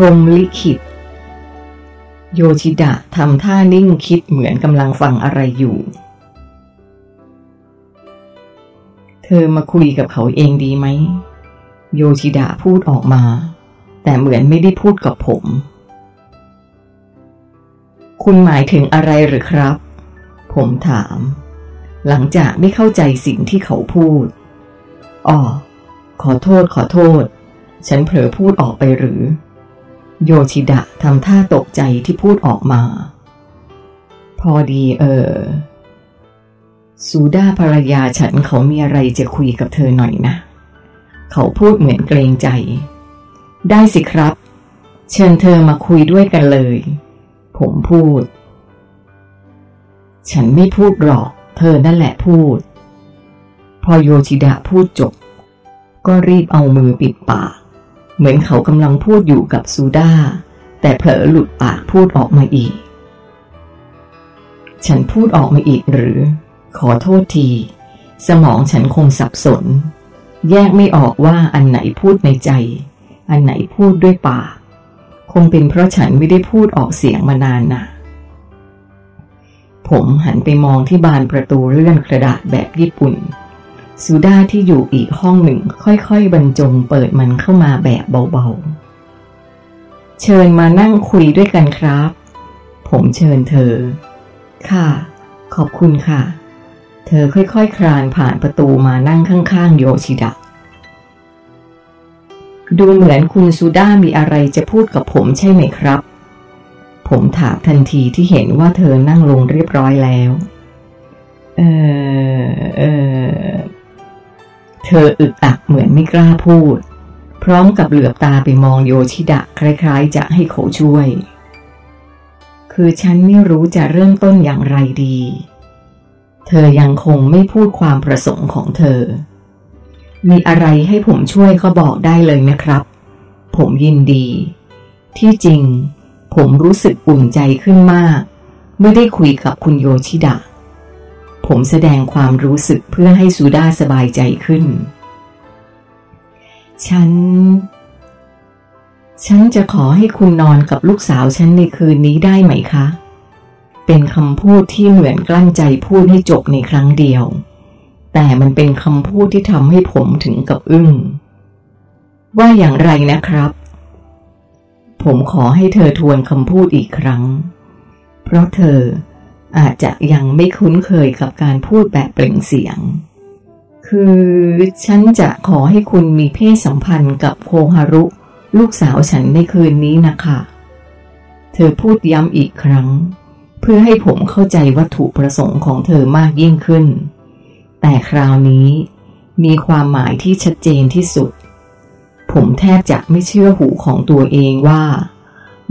รมลิขิต โยชิดะทำท่านิ่งคิดเหมือนกำลังฟังอะไรอยู่ เธอมาคุยกับเขาเองดีไหม โยชิดะพูดออกมา แต่เหมือนไม่ได้พูดกับผม คุณหมายถึงอะไรหรือครับ ผมถาม หลังจากไม่เข้าใจสิ่งที่เขาพูดอ๋อขอโทษขอโทษ ฉันเผลอพูดออกไปหรือ โยชิดะทำท่าตกใจที่พูดออกมา พอดีเออซูด้าภรรยาฉันเขามีอะไรจะคุยกับเธอหน่อยนะ เขาพูดเหมือนเกรงใจ ได้สิครับ เชิญเธอมาคุยด้วยกันเลย ผมพูด ฉันไม่พูดหรอก เธอนั่นแหละพูด พอโยชิดะพูดจบ ก็รีบเอามือปิดปาก เหมือนเขากำลังพูดอยู่กับซูด้าแต่เผลอหลุดปากพูดออกมาอีก ฉันพูดออกมาอีกหรือ ขอโทษที สมองฉันคงสับสน แยกไม่ออกว่าอันไหนพูดในใจ อันไหนพูดด้วยปาก คงเป็นเพราะฉันไม่ได้พูดออกเสียงมานานนะผมหันไปมองที่บานประตูเลื่อนกระดาษแบบญี่ปุ่น ซูด้าที่อยู่อีกห้องหนึ่งค่อยๆ บรรจงเปิดมันเข้ามาแบบเบาๆ เชิญมานั่งคุยด้วยกันครับ ผมเชิญเธอ ค่ะ ขอบคุณค่ะ เธอค่อยๆคคลานผ่านประตูมานั่งข้างๆ โยชิดะ ดูเหมือนคุณซูด้ามีอะไรจะพูดกับผมใช่ไหมครับ ผมถามทันทีที่เห็นว่าเธอนั่งลงเรียบร้อยแล้ว เออเออ เธออึกอักเหมือนไม่กล้าพูด พร้อมกับเหลือบตาไปมองโยชิดะคล้ายๆ จะให้เขาช่วย คือฉันไม่รู้จะเริ่มต้นอย่างไรดี เธอยังคงไม่พูดความประสงค์ของเธอ มีอะไรให้ผมช่วยก็บอกได้เลยนะครับ ผมยินดี ที่จริง ผมรู้สึกอุ่นใจขึ้นมาก เมื่อได้คุยกับคุณโยชิดะ ผมแสดงความรู้สึกเพื่อให้ซูด้าสบายใจขึ้น ฉัน ฉันจะขอให้คุณนอนกับลูกสาวฉันในคืนนี้ได้ไหมคะ เป็นคำพูดที่เหมือนกลั้นใจพูดให้จบในครั้งเดียว แต่มันเป็นคำพูดที่ทำให้ผมถึงกับอึ้ง ว่าอย่างไรนะครับ ผมขอให้เธอทวนคำพูดอีกครั้ง เพราะเธอ อาจจะยังไม่คุ้นเคยกับการพูดแบบเปล่งเสียง คือฉันจะขอให้คุณมีเพศสัมพันธ์กับโคฮารุ ลูกสาวฉันในคืนนี้นะคะ เธอพูดย้ำอีกครั้ง เพื่อให้ผมเข้าใจวัตถุประสงค์ของเธอมากยิ่งขึ้น แต่คราวนี้มีความหมายที่ชัดเจนที่สุด ผมแทบจะไม่เชื่อหูของตัวเองว่า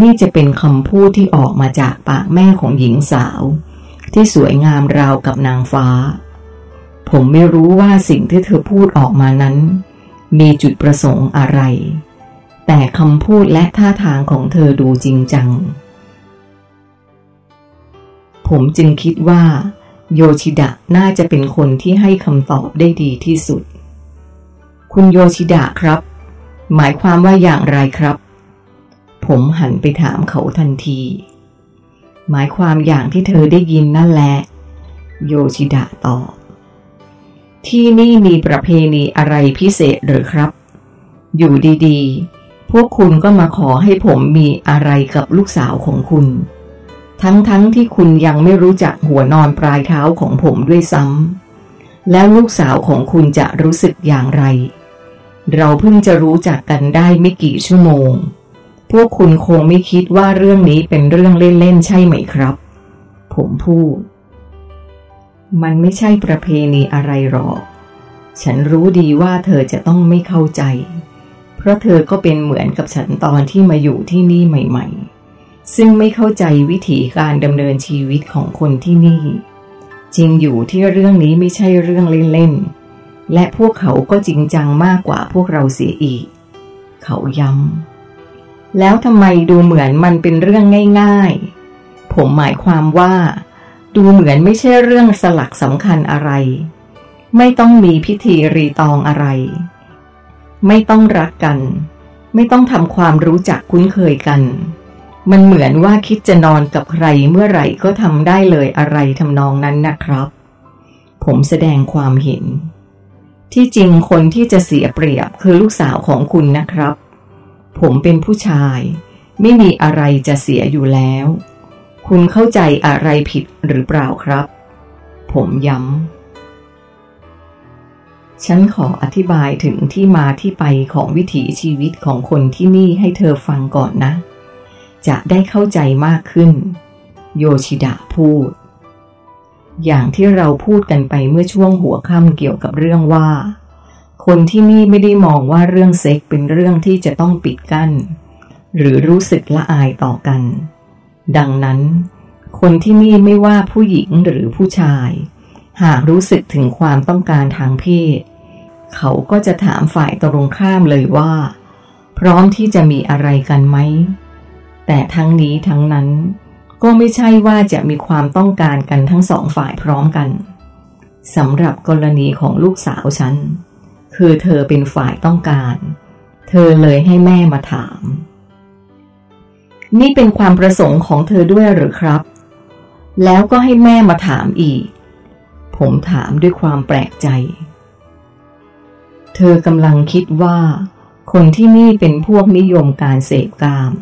นี่จะเป็นคำพูดที่ออกมาจากปากแม่ของหญิงสาว ที่สวยงามราวกับนางฟ้า ผมไม่รู้ว่าสิ่งที่เธอพูดออกมานั้น มีจุดประสงค์อะไร แต่คำพูดและท่าทางของเธอดูจริงจัง ผมจึงคิดว่า โยชิดะน่าจะเป็นคนที่ให้คำตอบได้ดีที่สุด คุณโยชิดะครับ หมายความว่าอย่างไรครับ ผมหันไปถามเขาทันที หมายความอย่างที่เธอได้ยินนั่นแหละ โยชิดะตอบ ที่นี่มีประเพณีอะไรพิเศษหรือครับ อยู่ดีๆ พวกคุณก็มาขอให้ผมมีอะไรกับลูกสาวของคุณ ทั้งๆทที่คุณยังไม่รู้จักหัวนอนปลายเท้าของผมด้วยซ้ำ แล้วลูกสาวของคุณจะรู้สึกอย่างไร เราเพิ่งจะรู้จักกันได้ไม่กี่ชั่วโมง พวกคุณคงไม่คิดว่าเรื่องนี้เป็นเรื่องเล่นๆใช่ไหมครับ ผมพูด มันไม่ใช่ประเพณีอะไรหรอก ฉันรู้ดีว่าเธอจะต้องไม่เข้าใจ เพราะเธอก็เป็นเหมือนกับฉันตอนที่มาอยู่ที่นี่ใหม่ ๆ ซึ่งไม่เข้าใจวิถีการดำเนินชีวิตของคนที่นี่ จริงอยู่ที่เรื่องนี้ไม่ใช่เรื่องเล่นๆ และพวกเขาก็จริงจังมากกว่าพวกเราเสียอีก เขาย้ำ แล้วทำไมดูเหมือนมันเป็นเรื่องง่าย ๆ ผมหมายความว่า ดูเหมือนไม่ใช่เรื่องสลักสำคัญอะไร ไม่ต้องมีพิธีรีตองอะไร ไม่ต้องรักกัน ไม่ต้องทำความรู้จักคุ้นเคยกัน มันเหมือนว่าคิดจะนอนกับใครเมื่อไหร่ก็ทำได้เลยอะไรทำนองนั้นนะครับ ผมแสดงความเห็น ที่จริงคนที่จะเสียเปรียบคือลูกสาวของคุณนะครับ ผมเป็นผู้ชาย ไม่มีอะไรจะเสียอยู่แล้ว คุณเข้าใจอะไรผิดหรือเปล่าครับ ผมย้ำ ฉันขออธิบายถึงที่มาที่ไปของวิถีชีวิตของคนที่นี่ให้เธอฟังก่อนนะ จะได้เข้าใจมากขึ้น โยชิดะพูด อย่างที่เราพูดกันไปเมื่อช่วงหัวค่ำเกี่ยวกับเรื่องว่า คนที่นี่ไม่ได้มองว่าเรื่องเซ็กเป็นเรื่องที่จะต้องปิดกั้น หรือรู้สึกละอายต่อกัน ดังนั้น คนที่นี่ไม่ว่าผู้หญิงหรือผู้ชาย หากรู้สึกถึงความต้องการทางเพศ เขาก็จะถามฝ่ายตรงข้ามเลยว่า พร้อมที่จะมีอะไรกันไหม แต่ทั้งนี้ทั้งนั้น ก็ไม่ใช่ว่าจะมีความต้องการกันทั้งสองฝ่ายพร้อมกันสำหรับกรณีของลูกสาวฉัน คือเธอเป็นฝ่ายต้องการ เธอเลยให้แม่มาถาม นี่เป็นความประสงค์ของเธอด้วยหรือครับ แล้วก็ให้แม่มาถามอีก ผมถามด้วยความแปลกใจ เธอกำลังคิดว่า คนที่นี่เป็นพวกนิยมการเสพกาม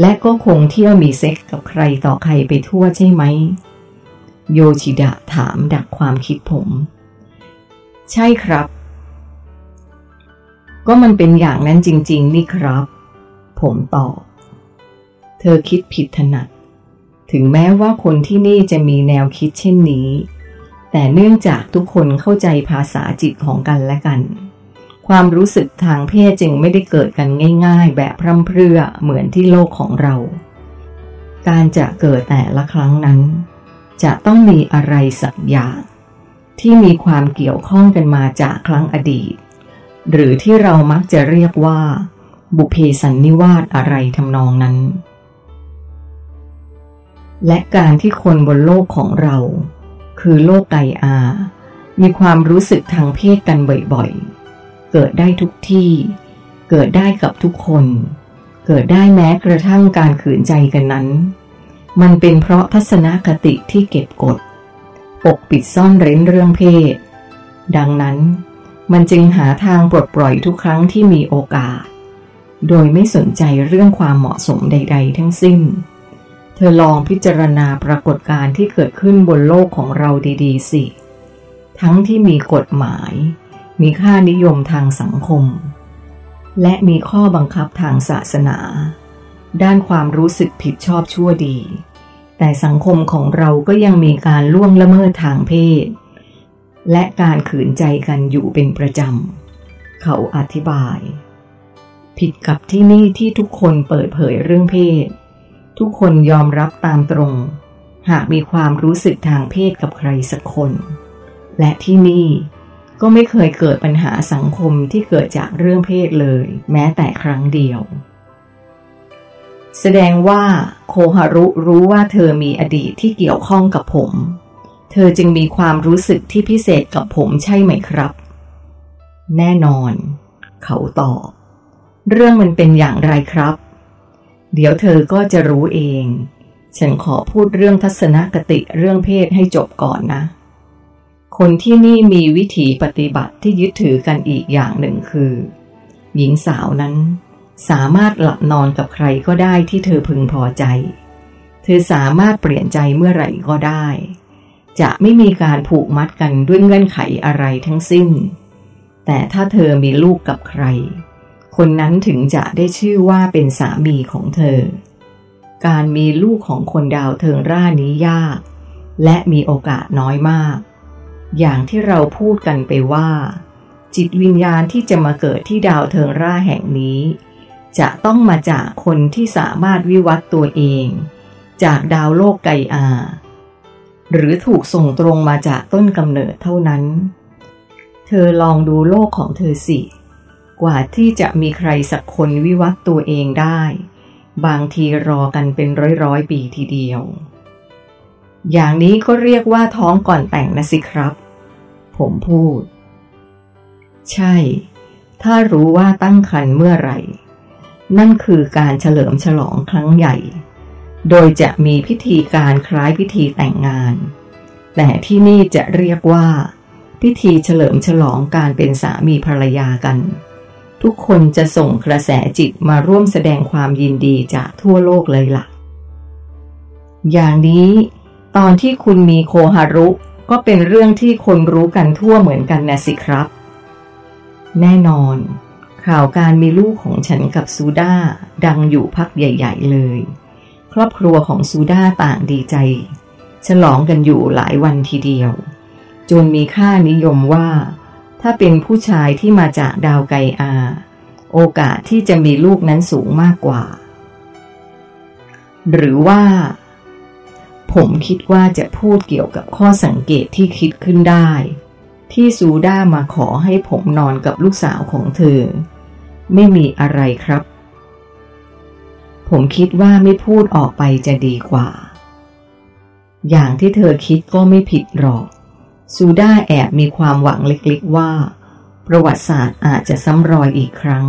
และก็คงเที่ยวมีเซ็กกับใครต่อใครไปทั่วใช่ไหม โยชิดะถามดักความคิดผม ใช่ครับ ก็มันเป็นอย่างนั้นจริง ๆ นี่ครับ ผมตอบ เธอคิดผิดถนัด ถึงแม้ว่าคนที่นี่จะมีแนวคิดเช่นนี้ แต่เนื่องจากทุกคนเข้าใจภาษาจิตของกันและกัน ความรู้สึกทางเพศจึงไม่ได้เกิดกันง่าย ๆ แบบพร่ำเพรื่อเหมือนที่โลกของเรา การจะเกิดแต่ละครั้งนั้น จะต้องมีอะไรสักอย่างที่มีความเกี่ยวข้องกันมาจากครั้งอดีต หรือที่เรามักจะเรียกว่า บุเพสันนิวาสอะไรทำนองนั้น และการที่คนบนโลกของเรา คือโลกไกอา มีความรู้สึกทางเพศกันบ่อยๆ เกิดได้ทุกที่ เกิดได้กับทุกคน เกิดได้แม้กระทั่งการขืนใจกันนั้น มันเป็นเพราะทัศนคติที่เก็บกดปกปิดซ่อนเร้นเรื่องเพศ ดังนั้น มันจึงหาทางปลดปล่อยทุกครั้งที่มีโอกาส โดยไม่สนใจเรื่องความเหมาะสมใด ๆ ทั้งสิ้น เธอลองพิจารณาปรากฏการณ์ที่เกิดขึ้นบนโลกของเราดีๆ สิ ทั้งที่มีกฎหมาย มีค่านิยมทางสังคม และมีข้อบังคับทางศาสนา ด้านความรู้สึกผิดชอบชั่วดี แต่สังคมของเราก็ยังมีการล่วงละเมิดทางเพศ และการขืนใจกันอยู่เป็นประจำ เขาอธิบาย ผิดกับที่นี่ที่ทุกคนเปิดเผยเรื่องเพศ ทุกคนยอมรับตามตรง หากมีความรู้สึกทางเพศกับใครสักคน และที่นี่ก็ไม่เคยเกิดปัญหาสังคมที่เกิดจากเรื่องเพศเลย แม้แต่ครั้งเดียว แสดงว่าโคฮารุรู้ว่าเธอมีอดีตที่เกี่ยวข้องกับผม เธอจึงมีความรู้สึกที่พิเศษกับผมใช่ไหมครับ แน่นอน เขาตอบ เรื่องมันเป็นอย่างไรครับ เดี๋ยวเธอก็จะรู้เอง ฉันขอพูดเรื่องทัศนคติเรื่องเพศให้จบก่อนนะ คนที่นี่มีวิถีปฏิบัติที่ยึดถือกันอีกอย่างหนึ่งคือ หญิงสาวนั้น สามารถหลับนอนกับใครก็ได้ที่เธอพึงพอใจ เธอสามารถเปลี่ยนใจเมื่อไหร่ก็ได้ จะไม่มีการผูกมัดกันด้วยเงื่อนไขอะไรทั้งสิ้น แต่ถ้าเธอมีลูกกับใคร คนนั้นถึงจะได้ชื่อว่าเป็นสามีของเธอ การมีลูกของคนดาวเทิงร่านี้ยาก และมีโอกาสน้อยมาก อย่างที่เราพูดกันไปว่า จิตวิญญาณที่จะมาเกิดที่ดาวเทิงร่าแห่งนี้ จะต้องมาจากคนที่สามารถวิวัตตัวเอง จากดาวโลกไกอา หรือถูกส่งตรงมาจากต้นกำเนิดเท่านั้น เธอลองดูโลกของเธอสิ กว่าที่จะมีใครสักคนวิวัตตัวเองได้ บางทีรอกันเป็นร้อยร้อยปีทีเดียว อย่างนี้ก็เรียกว่าท้องก่อนแต่งนะสิครับ ผมพูด ใช่ ถ้ารู้ว่าตั้งครรภ์เมื่อไหร่ นั่นคือการเฉลิมฉลองครั้งใหญ่ โดยจะมีพิธีการคล้ายพิธีแต่งงาน แต่ที่นี่จะเรียกว่า พิธีเฉลิมฉลองการเป็นสามีภรรยากัน ทุกคนจะส่งกระแสจิตมาร่วมแสดงความยินดีจากทั่วโลกเลยละ่ะ อย่างนี้ ตอนที่คุณมีโคฮารุก็เป็นเรื่องที่คนรู้กันทั่วเหมือนกันนะสิครับ แน่นอน ข่าวการมีลูกของฉันกับซูด้าดังอยู่พักใหญ่ ๆ เลย ครอบครัวของซูด้าต่างดีใจ ฉลองกันอยู่หลายวันทีเดียว จนมีค่านิยมว่า ถ้าเป็นผู้ชายที่มาจากดาวไกอา โอกาสที่จะมีลูกนั้นสูงมากกว่า หรือว่า ผมคิดว่าจะพูดเกี่ยวกับข้อสังเกตที่คิดขึ้นได้ ที่ซูด้ามาขอให้ผมนอนกับลูกสาวของเธอ ไม่มีอะไรครับ ผมคิดว่าไม่พูดออกไปจะดีกว่า อย่างที่เธอคิดก็ไม่ผิดหรอก ซูด้าแอบมีความหวังเล็กๆว่า ประวัติศาสตร์อาจจะซ้ำรอยอีกครั้ง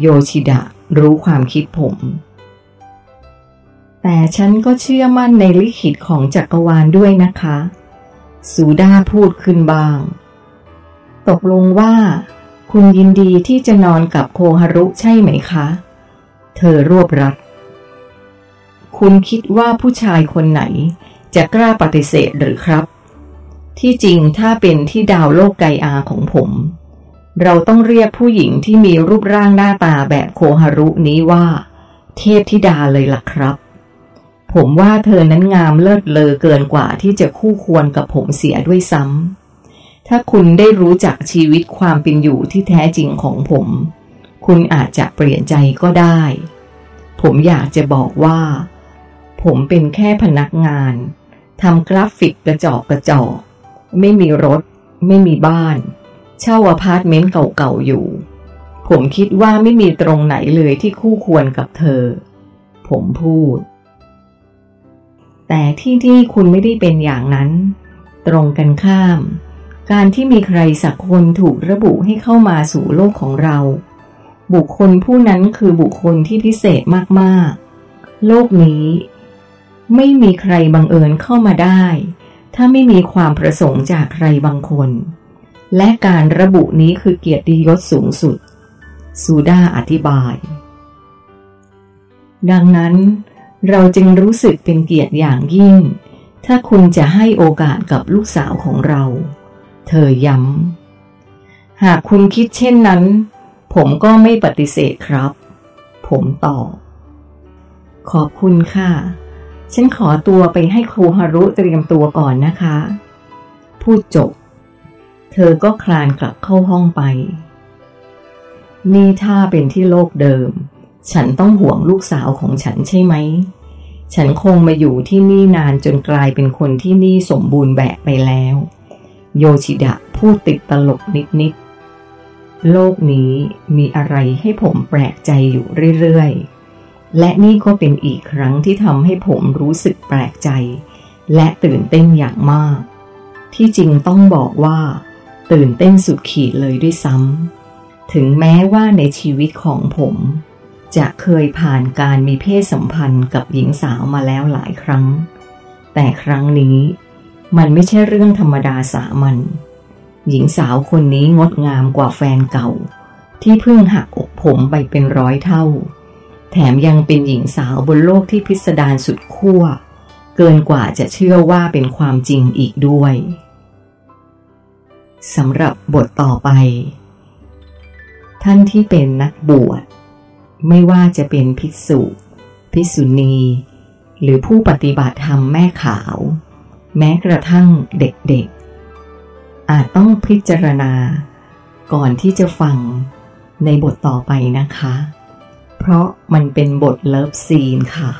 โยชิดะรู้ความคิดผม แต่ฉันก็เชื่อมั่นในลิขิตของจักรวาลด้วยนะคะ ซูด้าพูดขึ้นบ้าง ตกลงว่า คุณยินดีที่จะนอนกับโคฮารุใช่ไหมคะ เธอรวบรัดคุณคิดว่าผู้ชายคนไหนจะกล้าปฏิเสธหรือครับ ที่จริงถ้าเป็นที่ดาวโลกไกอาของผม เราต้องเรียกผู้หญิงที่มีรูปร่างหน้าตาแบบโคฮารุนี้ว่า เทพธิดาเลยล่ะครับ ผมว่าเธอนั้นงามเลิศเลอเกินกว่าที่จะคู่ควรกับผมเสียด้วยซ้ำถ้าคุณได้รู้จักชีวิตความเป็นอยู่ที่แท้จริงของผม คุณอาจจะเปลี่ยนใจก็ได้ ผมอยากจะบอกว่า ผมเป็นแค่พนักงานทำกราฟิกกระจอกกระจอกไม่มีรถ ไม่มีบ้าน เช่าอพาร์ตเมนต์เก่าๆอยู่ ผมคิดว่าไม่มีตรงไหนเลยที่คู่ควรกับเธอ ผมพูด แต่ที่ที่คุณไม่ได้เป็นอย่างนั้น ตรงกันข้าม การที่มีใครสักคนถูกระบุให้เข้ามาสู่โลกของเรา บุคคลผู้นั้นคือบุคคลที่พิเศษมากๆ โลกนี้ ไม่มีใครบังเอิญเข้ามาได้ ถ้าไม่มีความประสงค์จากใครบางคน และการระบุนี้คือเกียรติยศสูงสุดซูดาอธิบาย ดังนั้น เราจึงรู้สึกเป็นเกียรติอย่างยิ่ง ถ้าคุณจะให้โอกาสกับลูกสาวของเรา เธอย้ำหากคุณคิดเช่นนั้น ผมก็ไม่ปฏิเสธครับ ผมตอบ ขอบคุณค่ะ ฉันขอตัวไปให้ครูฮารุเตรียมตัวก่อนนะคะ พูดจบ เธอก็คลานกลับเข้าห้องไป นี่ถ้าเป็นที่โลกเดิม ฉันต้องห่วงลูกสาวของฉันใช่ไหม ฉันคงมาอยู่ที่นี่นานจนกลายเป็นคนที่นี่สมบูรณ์แบบไปแล้ว โยชิดะพูดติดตลกนิดๆ โลกนี้มีอะไรให้ผมแปลกใจอยู่เรื่อยๆ และนี่ก็เป็นอีกครั้งที่ทำให้ผมรู้สึกแปลกใจ และตื่นเต้นอย่างมาก ที่จริงต้องบอกว่า ตื่นเต้นสุดขีดเลยด้วยซ้ำ ถึงแม้ว่าในชีวิตของผม จะเคยผ่านการมีเพศสัมพันธ์กับหญิงสาวมาแล้วหลายครั้ง แต่ครั้งนี้มันไม่ใช่เรื่องธรรมดาสามัญ หญิงสาวคนนี้งดงามกว่าแฟนเก่า ที่เพิ่งหักอกผมไปเป็นร้อยเท่า แถมยังเป็นหญิงสาวบนโลกที่พิสดารสุดขั้ว เกินกว่าจะเชื่อว่าเป็นความจริงอีกด้วยสำหรับบทต่อไป ท่านที่เป็นนักบวชไม่ว่าจะเป็นภิกษุ ภิกษุณี หรือผู้ปฏิบัติธรรมแม่ขาว แม้กระทั่งเด็ก อาจต้องพิจารณา ก่อนที่จะฟังในบทต่อไปนะคะ เพราะมันเป็นบทเลิฟซีนค่ะ